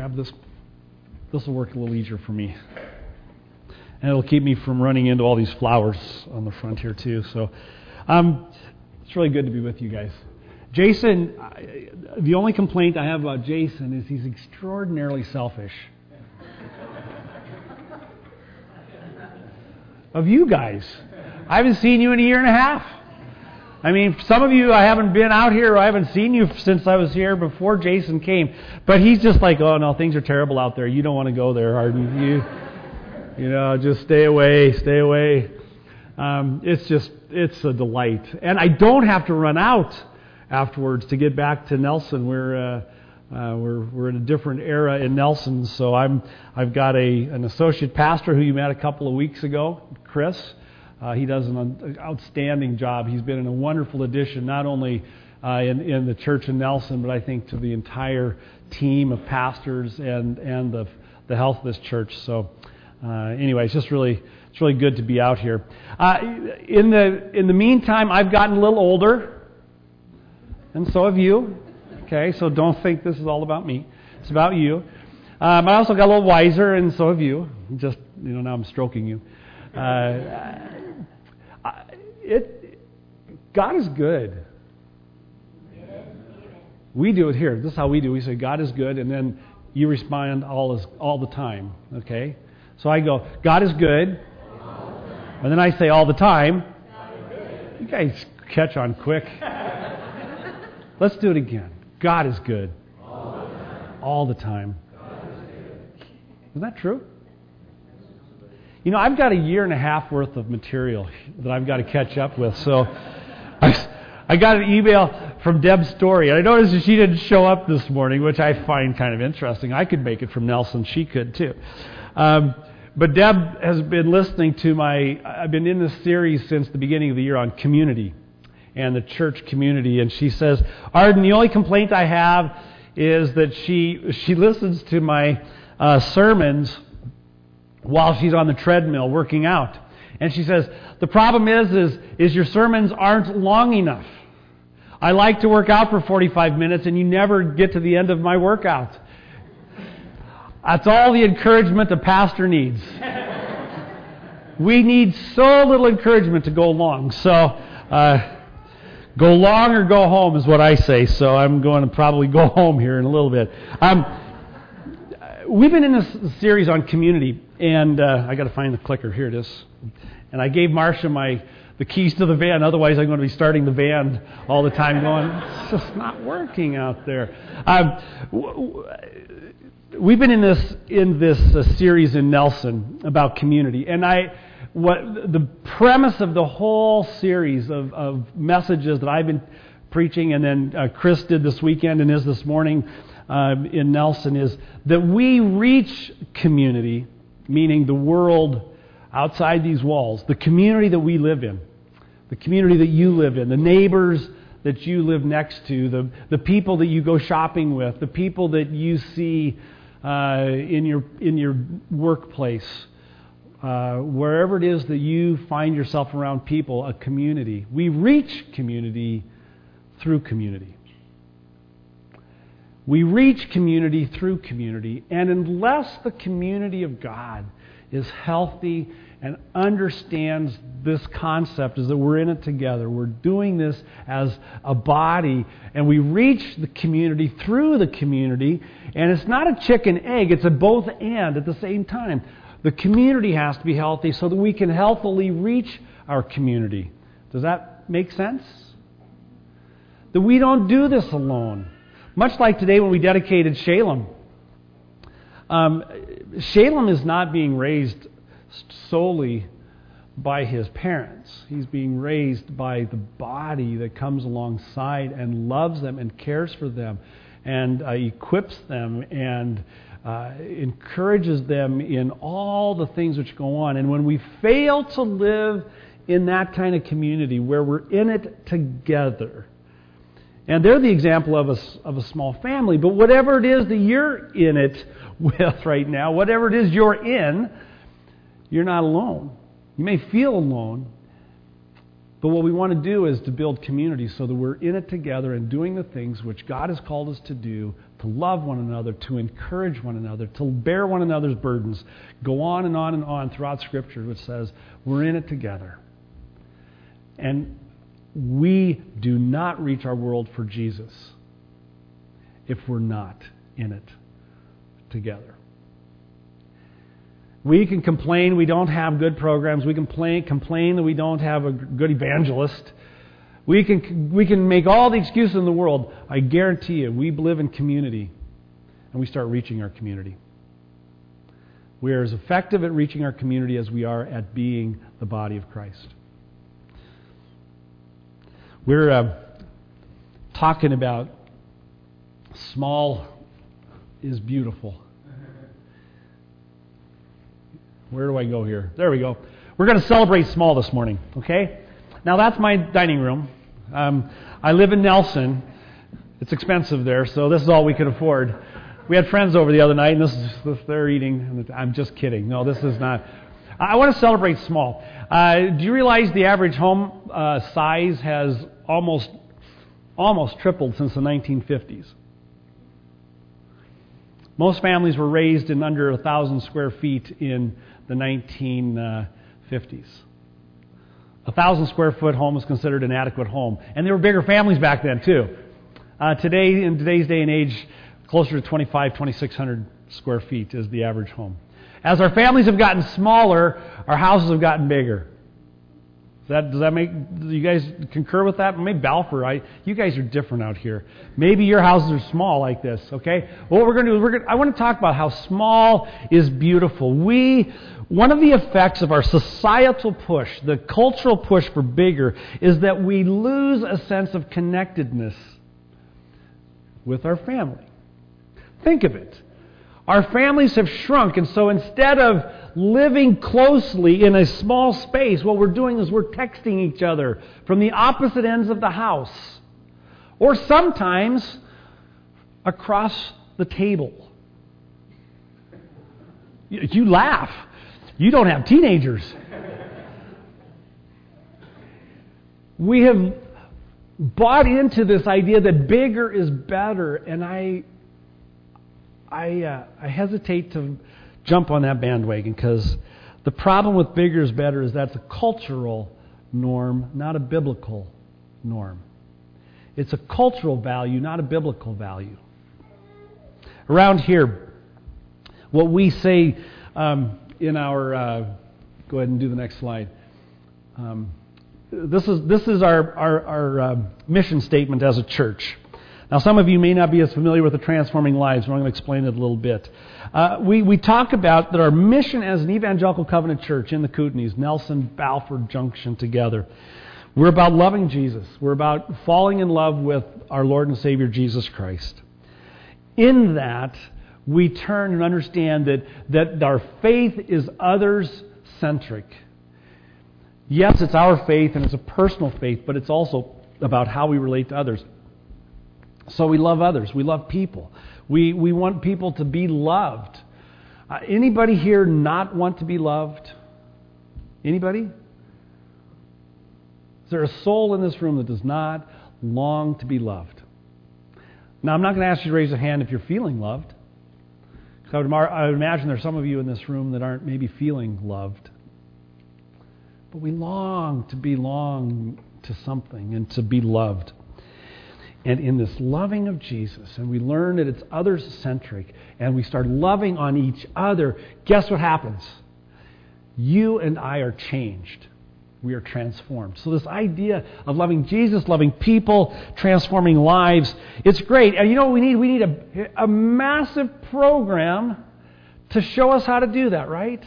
grab this. This will work a little easier for me. And it'll keep me from running into all these flowers on the front here, too. So um, it's really good to be with you guys. Jason, I, the only complaint I have about Jason is he's extraordinarily selfish. of you guys. I haven't seen you in a year and a half. I mean, some of you I haven't been out here, I haven't seen you since I was here before Jason came. But he's just like, oh no, things are terrible out there. You don't want to go there, Arden. You, you know, just stay away, stay away. Um, it's just, it's a delight, and I don't have to run out afterwards to get back to Nelson. We're uh, uh, we're we're in a different era in Nelson, so I'm I've got a an associate pastor who you met a couple of weeks ago, Chris. Uh, he does an outstanding job. He's been a wonderful addition, not only uh, in, in the church in Nelson, but I think to the entire team of pastors and, and the, the health of this church. So, uh, anyway, it's just really, it's really good to be out here. Uh, in, the, in the meantime, I've gotten a little older, and so have you. Okay, so don't think this is all about me. It's about you. Um, I also got a little wiser, and so have you. Just, you know, now I'm stroking you. Uh, it, God is good. We do it here. This is how we do. We say God is good, and then you respond all is, all the time. Okay. So I go, God is good, and then I say all the time. You guys catch on quick. Let's do it again. God is good. All the time. Isn't that true? You know, I've got a year and a half worth of material that I've got to catch up with. So I, I got an email from Deb Story. And I noticed that she didn't show up this morning, which I find kind of interesting. I could make it from Nelson. She could too. Um, but Deb has been listening to my, I've been in this series since the beginning of the year on community and the church community. And she says, Arden, the only complaint I have is that she, she listens to my uh, sermons while she's on the treadmill working out. And she says, the problem is, is, is your sermons aren't long enough. I like to work out for 45 minutes and you never get to the end of my workout. That's all the encouragement a pastor needs. we need so little encouragement to go long. So, uh, go long or go home is what I say. So I'm going to probably go home here in a little bit. Um, we've been in this series on community, and uh, I got to find the clicker. Here it is. And I gave Marcia my the keys to the van. Otherwise, I'm going to be starting the van all the time, going, "It's just not working out there." Um, we've been in this in this uh, series in Nelson about community, and I. What the premise of the whole series of, of messages that I've been preaching, and then uh, Chris did this weekend and is this morning, um, in Nelson is that we reach community, meaning the world outside these walls, the community that we live in, the community that you live in, the neighbors that you live next to, the, the people that you go shopping with, the people that you see uh, in, your, in your workplace, uh, wherever it is that you find yourself around people, a community. We reach community through community. We reach community through community, and unless the community of God is healthy and understands this concept is that we're in it together. We're doing this as a body, and we reach the community through the community. And it's not a chicken egg, it's a both and at the same time. The community has to be healthy so that we can healthily reach our community. Does that make sense? That we don't do this alone. Much like today when we dedicated Shalem. Um, Shalem is not being raised solely by his parents. He's being raised by the body that comes alongside and loves them and cares for them and uh, equips them and uh, encourages them in all the things which go on. And when we fail to live in that kind of community where we're in it together, and they're the example of a, of a small family. But whatever it is that you're in it with right now, whatever it is you're in, you're not alone. You may feel alone, but what we want to do is to build community so that we're in it together and doing the things which God has called us to do to love one another, to encourage one another, to bear one another's burdens. Go on and on and on throughout Scripture, which says we're in it together. And we do not reach our world for Jesus if we're not in it together. We can complain we don't have good programs. We can complain, complain that we don't have a good evangelist. We can, we can make all the excuses in the world. I guarantee you, we live in community and we start reaching our community. We are as effective at reaching our community as we are at being the body of Christ. We're uh, talking about small is beautiful. Where do I go here? There we go. We're going to celebrate small this morning, okay? Now, that's my dining room. Um, I live in Nelson. It's expensive there, so this is all we could afford. We had friends over the other night, and this is this, they're eating. I'm just kidding. No, this is not. I want to celebrate small. Uh, do you realize the average home uh, size has almost almost tripled since the 1950s? Most families were raised in under a thousand square feet in the 1950s. A thousand square foot home was considered an adequate home. And there were bigger families back then, too. Uh, today, in today's day and age, closer to 25, 2,600 square feet is the average home. As our families have gotten smaller, our houses have gotten bigger that, does that make you guys concur with that? Maybe Balfour, I, you guys are different out here. Maybe your houses are small like this. Okay. Well, what we're going to do we're going I want to talk about how small is beautiful. We one of the effects of our societal push, the cultural push for bigger, is that we lose a sense of connectedness with our family. Think of it. Our families have shrunk, and so instead of living closely in a small space, what we're doing is we're texting each other from the opposite ends of the house. Or sometimes across the table. You, laugh. You don't have teenagers. we have bought into this idea that bigger is better, and I, I, uh, I hesitate to jump on that bandwagon because the problem with bigger is better is that's a cultural norm, not a biblical norm. It's a cultural value, not a biblical value. Around here, what we say um, in our, uh, go ahead and do the next slide. Um, this is, this is our, our, our uh, mission statement as a church. Now, some of you may not be as familiar with the Transforming Lives, but I'm going to explain it a little bit. Uh, we, we talk about that our mission as an evangelical covenant church in the Kootenays, Nelson, Balfour Junction together, we're about loving Jesus. We're about falling in love with our Lord and Savior Jesus Christ. In that, we turn and understand that, that our faith is others centric. Yes, it's our faith and it's a personal faith, but it's also about how we relate to others. So we love others. We love people. We, we want people to be loved. Uh, anybody here not want to be loved? Anybody? Is there a soul in this room that does not long to be loved? Now, I'm not going to ask you to raise a hand if you're feeling loved. I would, I would imagine there's some of you in this room that aren't maybe feeling loved. But we long to belong to something and to be loved and in this loving of Jesus, and we learn that it's others centric, and we start loving on each other, guess what happens? You and I are changed. We are transformed. So, this idea of loving Jesus, loving people, transforming lives, it's great. And you know what we need? We need a, a massive program to show us how to do that, right?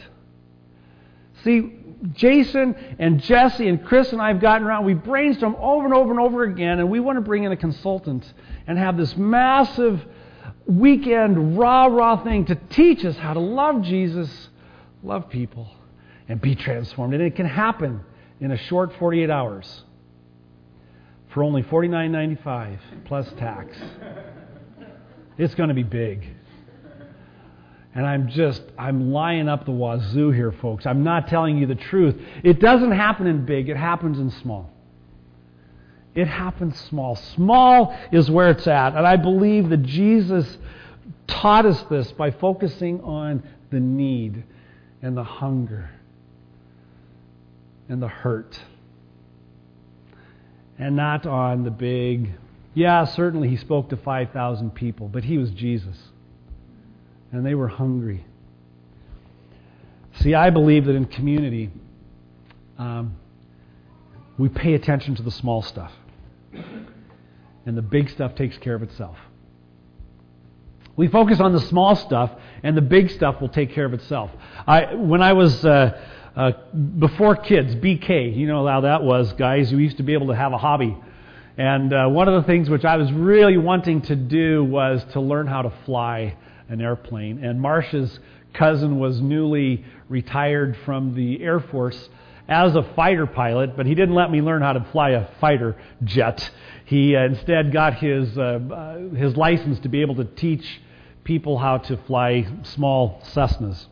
See, Jason and Jesse and Chris and I have gotten around. We brainstorm over and over and over again, and we want to bring in a consultant and have this massive weekend rah rah thing to teach us how to love Jesus, love people, and be transformed. And it can happen in a short 48 hours for only $49.95 plus tax. It's going to be big. And I'm just, I'm lying up the wazoo here, folks. I'm not telling you the truth. It doesn't happen in big, it happens in small. It happens small. Small is where it's at. And I believe that Jesus taught us this by focusing on the need and the hunger and the hurt. And not on the big, yeah, certainly he spoke to 5,000 people, but he was Jesus. And they were hungry. See, I believe that in community, um, we pay attention to the small stuff. And the big stuff takes care of itself. We focus on the small stuff, and the big stuff will take care of itself. I, when I was uh, uh, before kids, BK, you know how that was, guys. We used to be able to have a hobby, and uh, one of the things which I was really wanting to do was to learn how to fly an airplane. And Marcia's cousin was newly retired from the Air Force as a fighter pilot, but he didn't let me learn how to fly a fighter jet. He uh, instead got his uh, uh, his license to be able to teach people how to fly small Cessnas.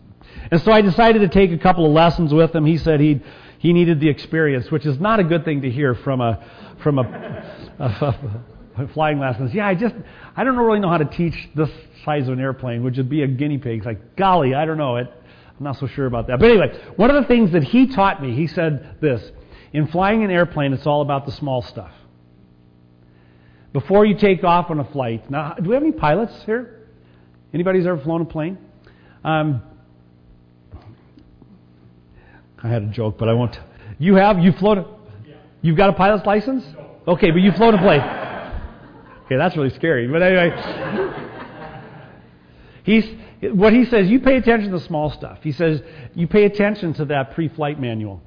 And so I decided to take a couple of lessons with him. He said he he needed the experience, which is not a good thing to hear from a from a, a, a flying lessons. Yeah, I just I don't really know how to teach this size of an airplane, which would be a guinea pig. It's like, golly, I don't know it. I'm not so sure about that. But anyway, one of the things that he taught me, he said this in flying an airplane, it's all about the small stuff. Before you take off on a flight, now, do we have any pilots here? Anybody's ever flown a plane? Um, I had a joke, but I won't. You have? You've flown? A, you've got a pilot's license? Okay, but you've flown a plane. Okay, that's really scary. But anyway, he's what he says, you pay attention to the small stuff. He says, you pay attention to that pre flight manual.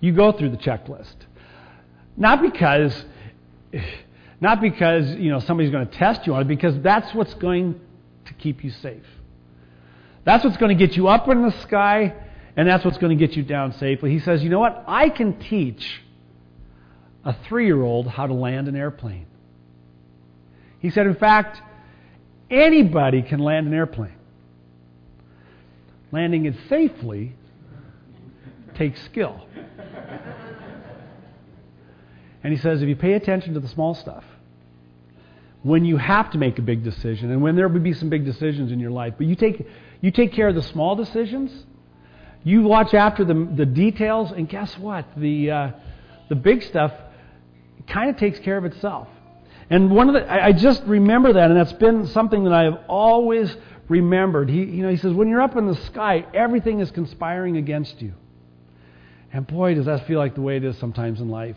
You go through the checklist. Not because, not because, you know, somebody's going to test you on it, because that's what's going to keep you safe. That's what's going to get you up in the sky, and that's what's going to get you down safely. He says, you know what? I can teach a three year old how to land an airplane. He said, in fact, Anybody can land an airplane. Landing it safely takes skill. And he says if you pay attention to the small stuff, when you have to make a big decision, and when there will be some big decisions in your life, but you take, you take care of the small decisions, you watch after the, the details, and guess what? The, uh, the big stuff kind of takes care of itself. And one of the, I, I just remember that, and that's been something that I have always remembered. He, you know, he says, when you're up in the sky, everything is conspiring against you. And boy, does that feel like the way it is sometimes in life.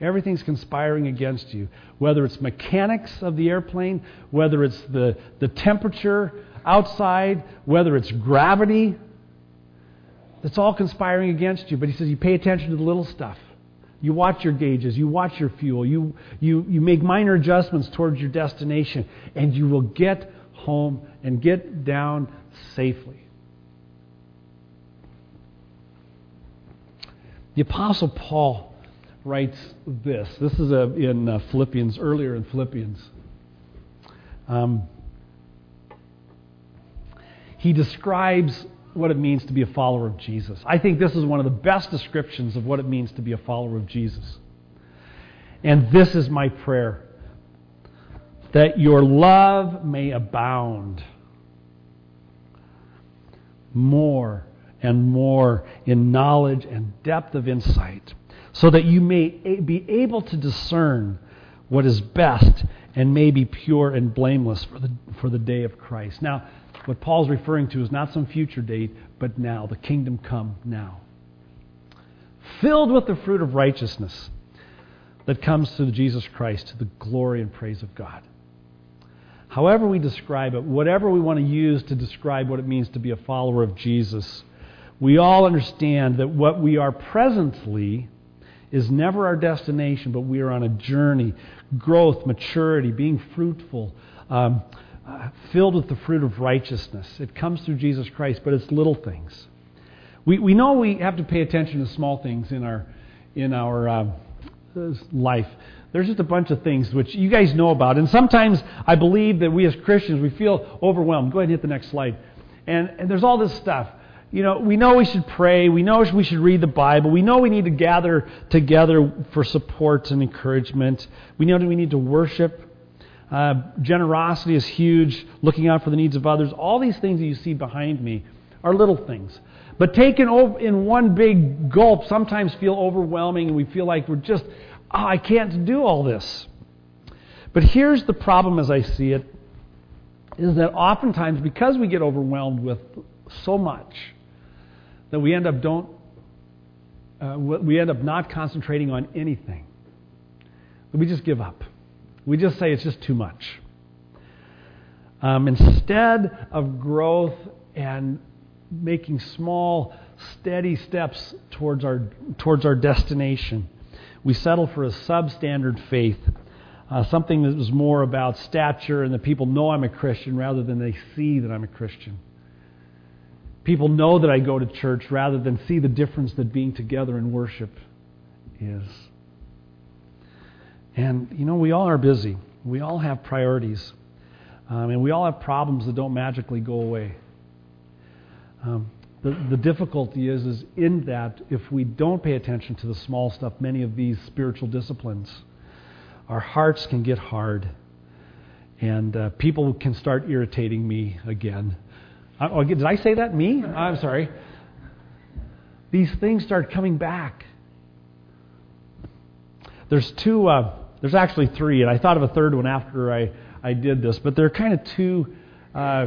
Everything's conspiring against you. Whether it's mechanics of the airplane, whether it's the, the temperature outside, whether it's gravity, it's all conspiring against you. But he says you pay attention to the little stuff. You watch your gauges, you watch your fuel, you, you, you make minor adjustments towards your destination, and you will get home and get down safely. The Apostle Paul writes this. This is a, in uh, Philippians, earlier in Philippians. Um, he describes what it means to be a follower of Jesus. I think this is one of the best descriptions of what it means to be a follower of Jesus. And this is my prayer that your love may abound more and more in knowledge and depth of insight, so that you may be able to discern what is best and may be pure and blameless for the, for the day of Christ. Now, what Paul's referring to is not some future date, but now, the kingdom come now. Filled with the fruit of righteousness that comes through Jesus Christ to the glory and praise of God. However, we describe it, whatever we want to use to describe what it means to be a follower of Jesus, we all understand that what we are presently is never our destination, but we are on a journey growth, maturity, being fruitful, um, filled with the fruit of righteousness. It comes through Jesus Christ, but it's little things. We, we know we have to pay attention to small things in our, in our uh, life. There's just a bunch of things which you guys know about. And sometimes I believe that we as Christians, we feel overwhelmed. Go ahead and hit the next slide. And, and there's all this stuff. you know, we know we should pray. We know we should read the Bible. We know we need to gather together for support and encouragement. We know that we need to worship. Uh, generosity is huge, looking out for the needs of others. All these things that you see behind me are little things. But taken in one big gulp sometimes feel overwhelming and we feel like we're just, oh, I can't do all this. But here's the problem as I see it is that oftentimes because we get overwhelmed with so much that we end up don't uh, we end up not concentrating on anything. We just give up. We just say it's just too much. Um, instead of growth and making small, steady steps towards our, towards our destination. We settle for a substandard faith, uh, something that was more about stature and that people know I'm a Christian rather than they see that I'm a Christian. People know that I go to church rather than see the difference that being together in worship is. And, you know, we all are busy. We all have priorities. Um, and we all have problems that don't magically go away. Um, the, the difficulty is, is in that if we don't pay attention to the small stuff, many of these spiritual disciplines, our hearts can get hard. And uh, people can start irritating me again. Uh, oh, did I say that? Me? I'm sorry. These things start coming back. There's two, uh, there's actually three, and I thought of a third one after I, I did this, but they're kind of two uh,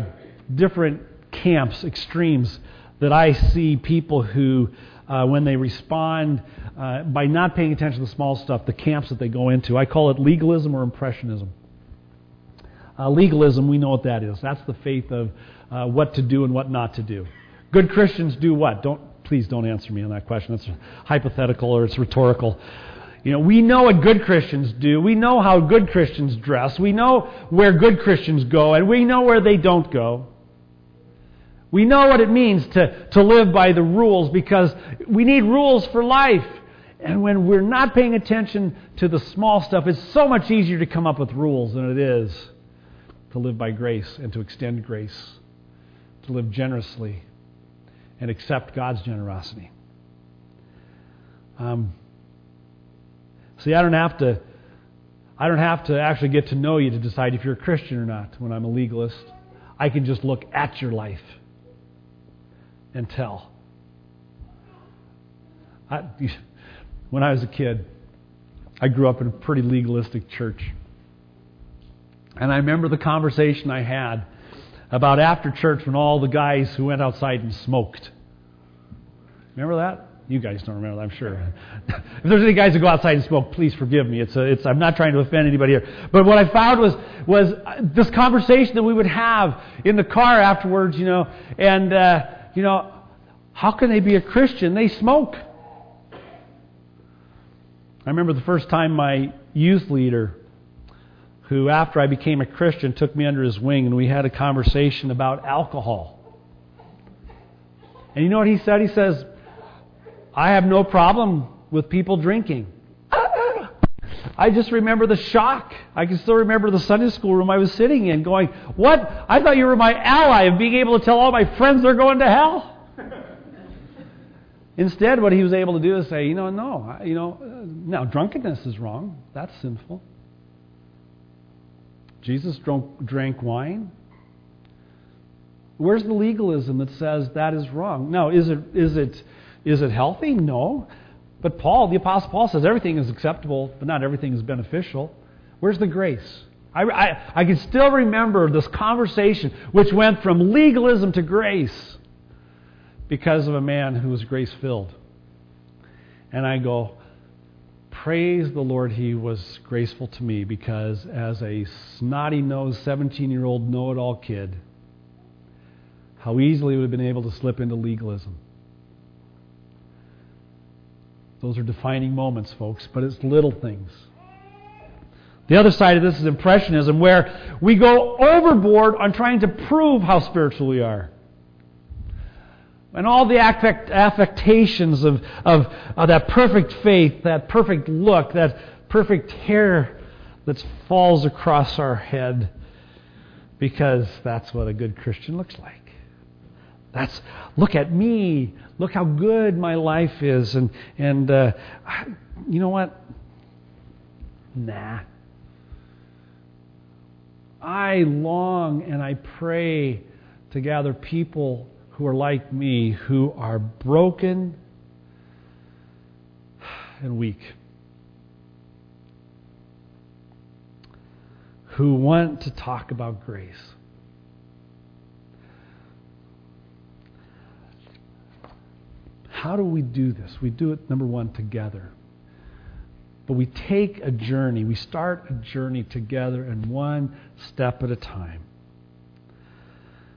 different camps, extremes, that I see people who, uh, when they respond uh, by not paying attention to the small stuff, the camps that they go into. I call it legalism or impressionism. Uh, legalism, we know what that is. That's the faith of uh, what to do and what not to do. Good Christians do what? Don't please don't answer me on that question. That's hypothetical or it's rhetorical. You know, we know what good Christians do. We know how good Christians dress. We know where good Christians go, and we know where they don't go. We know what it means to, to live by the rules because we need rules for life. And when we're not paying attention to the small stuff, it's so much easier to come up with rules than it is to live by grace and to extend grace, to live generously and accept God's generosity. Um, see, I don't have to. I don't have to actually get to know you to decide if you're a Christian or not when I'm a legalist. I can just look at your life and tell. I, when I was a kid, I grew up in a pretty legalistic church. And I remember the conversation I had about after church when all the guys who went outside and smoked. Remember that? You guys don't remember that, I'm sure. if there's any guys who go outside and smoke, please forgive me. It's a, it's, I'm not trying to offend anybody here. But what I found was, was this conversation that we would have in the car afterwards, you know, and, uh, you know, how can they be a Christian? They smoke. I remember the first time my youth leader, who after I became a Christian took me under his wing and we had a conversation about alcohol. And you know what he said? He says, I have no problem with people drinking. I just remember the shock. I can still remember the Sunday school room I was sitting in going, What? I thought you were my ally of being able to tell all my friends they're going to hell. Instead, what he was able to do is say, you know, no, you know, uh, now drunkenness is wrong. That's sinful. Jesus drank, drank wine. Where's the legalism that says that is wrong? No, is it is it is it healthy? No. But Paul, the Apostle Paul says everything is acceptable, but not everything is beneficial. Where's the grace? I, I, I can still remember this conversation which went from legalism to grace because of a man who was grace filled. And I go, Praise the Lord, he was graceful to me because as a snotty nosed 17 year old know it all kid, how easily would have been able to slip into legalism. Those are defining moments, folks, but it's little things. The other side of this is impressionism, where we go overboard on trying to prove how spiritual we are. And all the affect, affectations of, of, of that perfect faith, that perfect look, that perfect hair that falls across our head, because that's what a good Christian looks like. That's look at me. Look how good my life is. And and uh, you know what? Nah. I long and I pray to gather people who are like me, who are broken and weak, who want to talk about grace. How do we do this? We do it, number one, together. But we take a journey, we start a journey together and one step at a time.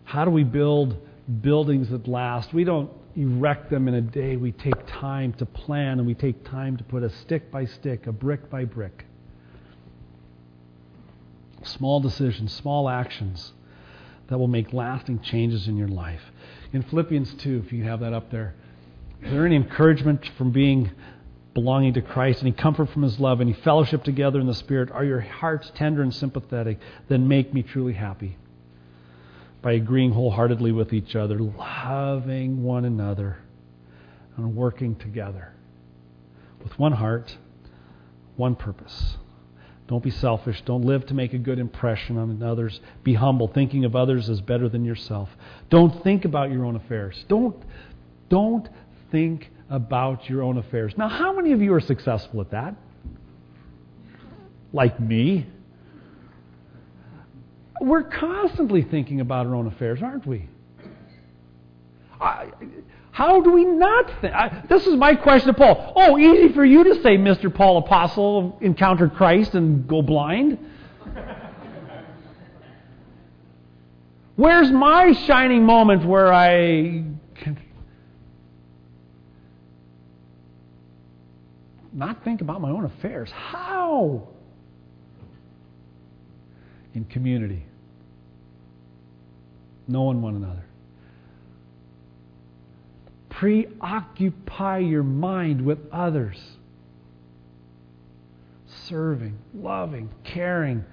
How do we build buildings that last? We don't erect them in a day. We take time to plan and we take time to put a stick by stick, a brick by brick. Small decisions, small actions that will make lasting changes in your life. In Philippians 2, if you have that up there, is there any encouragement from being belonging to Christ, any comfort from His love, any fellowship together in the Spirit? Are your hearts tender and sympathetic? Then make me truly happy by agreeing wholeheartedly with each other, loving one another, and working together with one heart, one purpose. Don't be selfish. Don't live to make a good impression on others. Be humble, thinking of others as better than yourself. Don't think about your own affairs. Don't, don't think about your own affairs. Now, how many of you are successful at that? Like me? We're constantly thinking about our own affairs, aren't we? I, how do we not think? I, this is my question to Paul. Oh, easy for you to say, Mr. Paul Apostle encountered Christ and go blind. Where's my shining moment where I not think about my own affairs? How? In community knowing one another. Preoccupy your mind with others. Serving, loving, caring,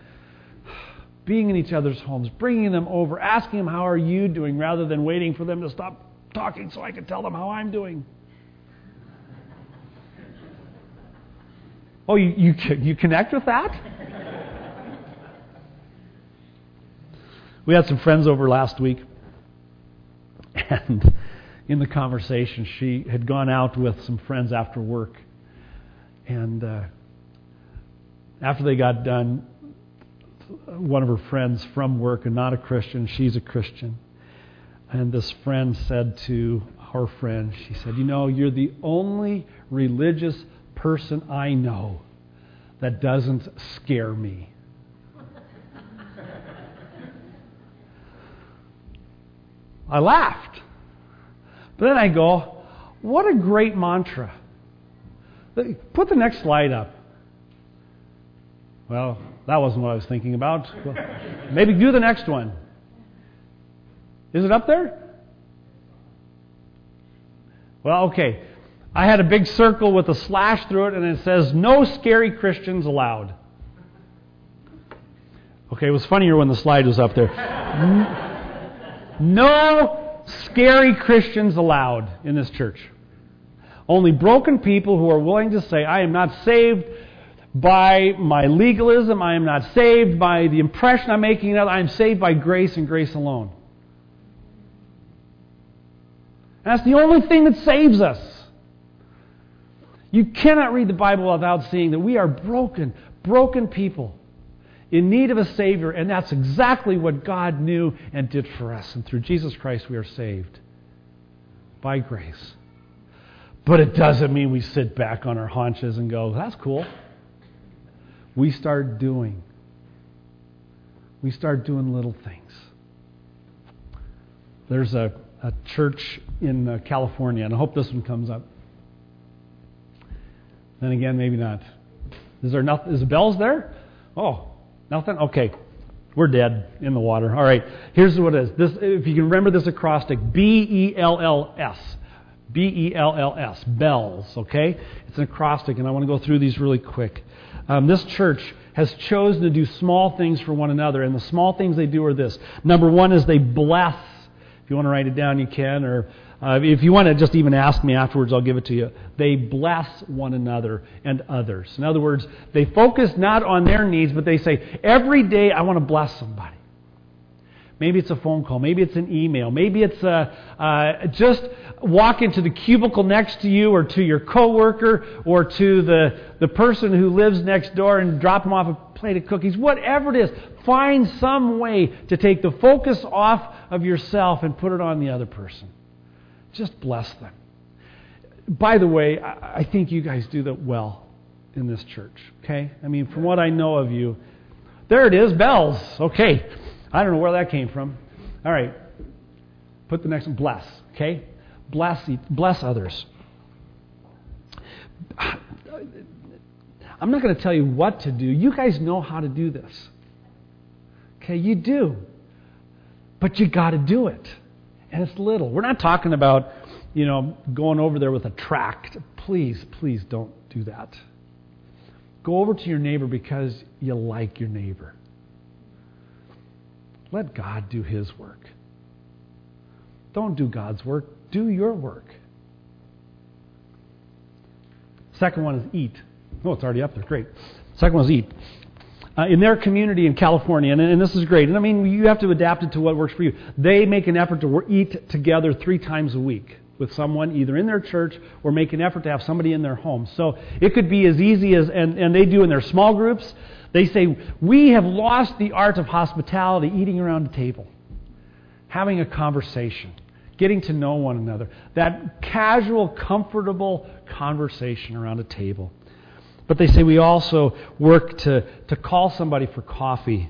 being in each other's homes, bringing them over, asking them, How are you doing? rather than waiting for them to stop talking so I can tell them how I'm doing. Oh, you, you, you connect with that? We had some friends over last week, and in the conversation, she had gone out with some friends after work. And uh, after they got done, one of her friends from work, and not a Christian, she's a Christian. And this friend said to her friend, she said, You know, you're the only religious person I know that doesn't scare me. I laughed. But then I go, what a great mantra. Put the next slide up. Well, that wasn't what I was thinking about. Well, maybe do the next one. Is it up there? Well, okay. I had a big circle with a slash through it, and it says, No scary Christians allowed. Okay, it was funnier when the slide was up there. No scary Christians allowed in this church. Only broken people who are willing to say, I am not saved by my legalism. I am not saved by the impression I'm making. I am saved by grace and grace alone. That's the only thing that saves us. You cannot read the Bible without seeing that we are broken, broken people in need of a Savior, and that's exactly what God knew and did for us. And through Jesus Christ, we are saved by grace. But it doesn't mean we sit back on our haunches and go, that's cool. We start doing. We start doing little things. There's a, a church in uh, California, and I hope this one comes up. Then again, maybe not. Is there nothing? Is the bells there? Oh, Nothing? Okay. We're dead in the water. All right. Here's what it is. This, if you can remember this acrostic, B E L L S. B E L L S. Bells. Okay? It's an acrostic, and I want to go through these really quick. Um, this church has chosen to do small things for one another, and the small things they do are this. Number one is they bless If you want to write it down, you can. Or uh, if you want to just even ask me afterwards, I'll give it to you. They bless one another and others. In other words, they focus not on their needs, but they say, every day I want to bless somebody. Maybe it's a phone call. Maybe it's an email. Maybe it's a, uh, just walk into the cubicle next to you or to your coworker or to the, the person who lives next door and drop them off a plate of cookies. Whatever it is, find some way to take the focus off of yourself and put it on the other person. Just bless them. By the way, I, think you guys do that well in this church. Okay? I mean, from what I know of you, there it is, bells. Okay. I don't know where that came from. All right. Put the next one. Bless. Okay? Bless, bless others. I'm not going to tell you what to do. You guys know how to do this. Okay, you do. But you got to do it. And it's little. We're not talking about, you know, going over there with a tract. Please, please don't do that. Go over to your neighbor because you like your neighbor. Let God do His work. Don't do God's work, do your work. Second one is eat. Oh, it's already up there. Great. Second one is eat. Uh, in their community in California, and, and, this is great, and I mean, you have to adapt it to what works for you. They make an effort to eat together three times a week with someone, either in their church or make an effort to have somebody in their home. So it could be as easy as, and, and they do in their small groups, they say, We have lost the art of hospitality, eating around a table, having a conversation, getting to know one another. That casual, comfortable conversation around a table. But they say we also work to, to call somebody for coffee,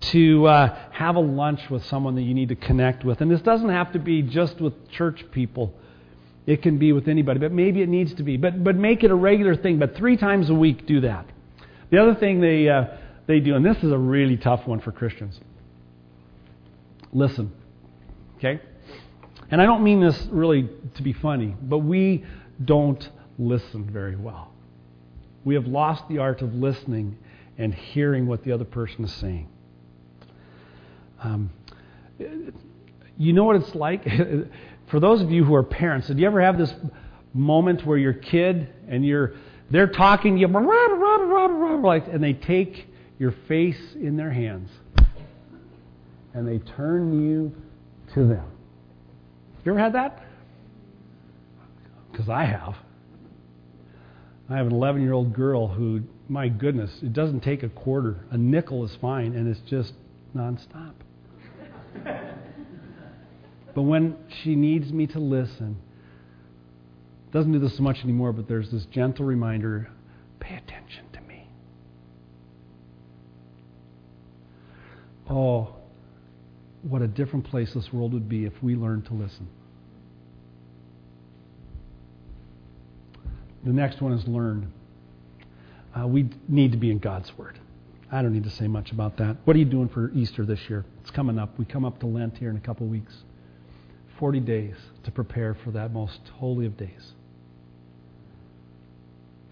to uh, have a lunch with someone that you need to connect with. And this doesn't have to be just with church people. It can be with anybody, but maybe it needs to be. But, but make it a regular thing. But three times a week, do that. The other thing they, uh, they do, and this is a really tough one for Christians listen. Okay? And I don't mean this really to be funny, but we don't listen very well. We have lost the art of listening and hearing what the other person is saying. Um, you know what it's like? For those of you who are parents, did you ever have this moment where your kid and you're they're talking you, like, and they take your face in their hands and they turn you to them. You ever had that? Because I have. I have an 11 year old girl who, my goodness, it doesn't take a quarter. A nickel is fine, and it's just nonstop. but when she needs me to listen, doesn't do this so much anymore, but there's this gentle reminder pay attention to me. Oh, what a different place this world would be if we learned to listen. The next one is learn. Uh, we need to be in God's Word. I don't need to say much about that. What are you doing for Easter this year? It's coming up. We come up to Lent here in a couple weeks. 40 days to prepare for that most holy of days.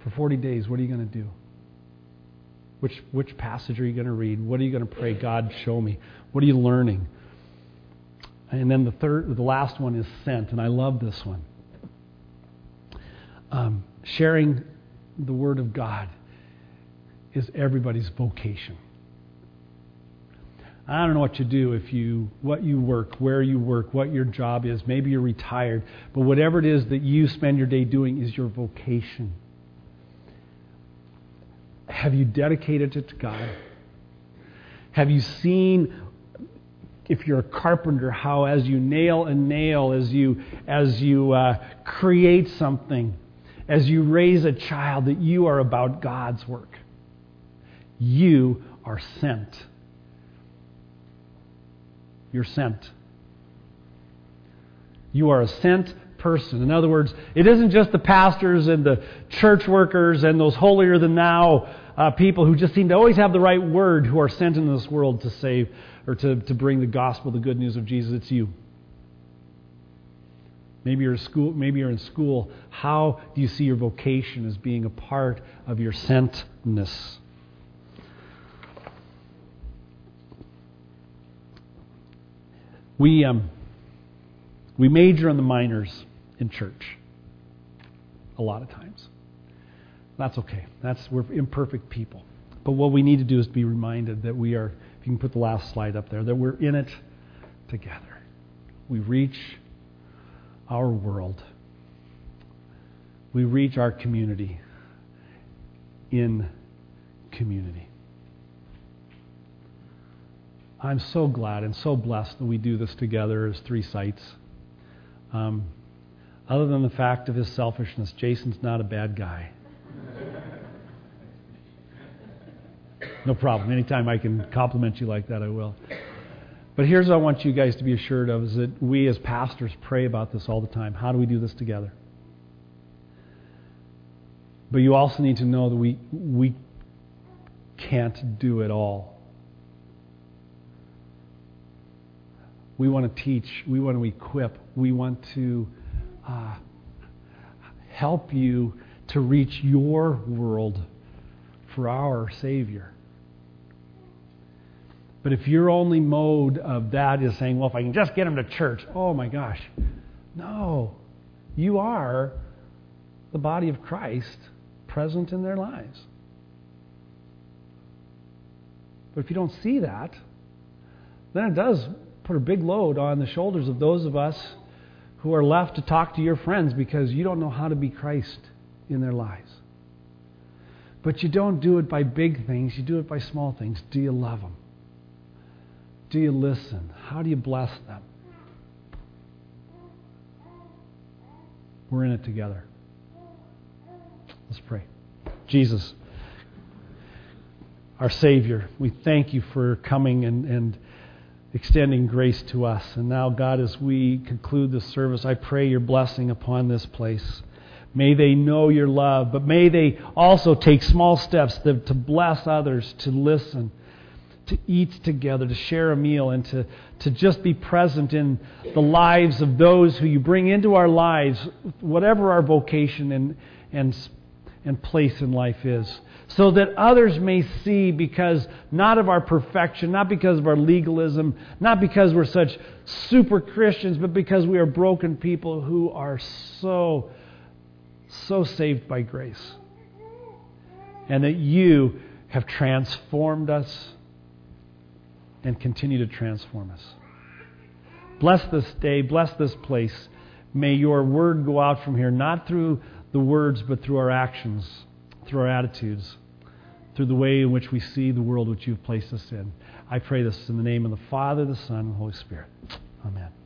For 40 days, what are you going to do? Which, which passage are you going to read? What are you going to pray? God, show me. What are you learning? And then the third, the last one is sent, and I love this one. Um, sharing the Word of God is everybody's vocation. I don't know what you do if you what you work, where you work, what your job is. Maybe you're retired, but whatever it is that you spend your day doing is your vocation. Have you dedicated it to God? Have you seen, if you're a carpenter, how as you nail a nail, as you, as you uh, create something, as you raise a child, that you are about God's work? You are sent. You're sent. You are a sent person. In other words, it isn't just the pastors and the church workers and those holier than thou uh, people who just seem to always have the right word who are sent into this world to save or to, to bring the gospel, the good news of Jesus. It's you. Maybe you're, school, maybe you're in school. How do you see your vocation as being a part of your sentness? We, um, We major in the minors in church a lot of times. That's okay. That's we're imperfect people. But what we need to do is be reminded that we are, if you can put the last slide up there, that we're in it together. We reach our world. We reach our community in community. I'm so glad and so blessed that we do this together as three sites. Um, other than the fact of his selfishness, Jason's not a bad guy. No problem. Anytime I can compliment you like that, I will. But here's what I want you guys to be assured of is that we as pastors pray about this all the time. How do we do this together? But you also need to know that we, we can't do it all. We want to teach, we want to equip, we want to uh, help you to reach your world for our Savior. But if your only mode of that is saying, well, if I can just get them to church, oh my gosh. No. You are the body of Christ present in their lives. But if you don't see that, then it does put a big load on the shoulders of those of us who are left to talk to your friends because you don't know how to be Christ in their lives. But you don't do it by big things, you do it by small things. Do you love them? Do you listen? How do you bless them? We're in it together. Let's pray. Jesus, our Savior, we thank you for coming and, and extending grace to us. And now, God, as we conclude this service, I pray your blessing upon this place. May they know your love, but may they also take small steps to, to bless others, to listen, to eat together, to share a meal, and to, to just be present in the lives of those who you bring into our lives, whatever our vocation and, and, and place in life is so that others may see because not of our perfection, not because of our legalism, not because we're such super Christians, but because we are broken people who are so, so saved by grace. And that you have transformed us and continue to transform us. Bless this day, bless this place. May your word go out from here, not through the words, but through our actions through our attitudes, through the way in which we see the world which you've placed us in. I pray this in the name of the Father, the Son, and the Holy Spirit. Amen.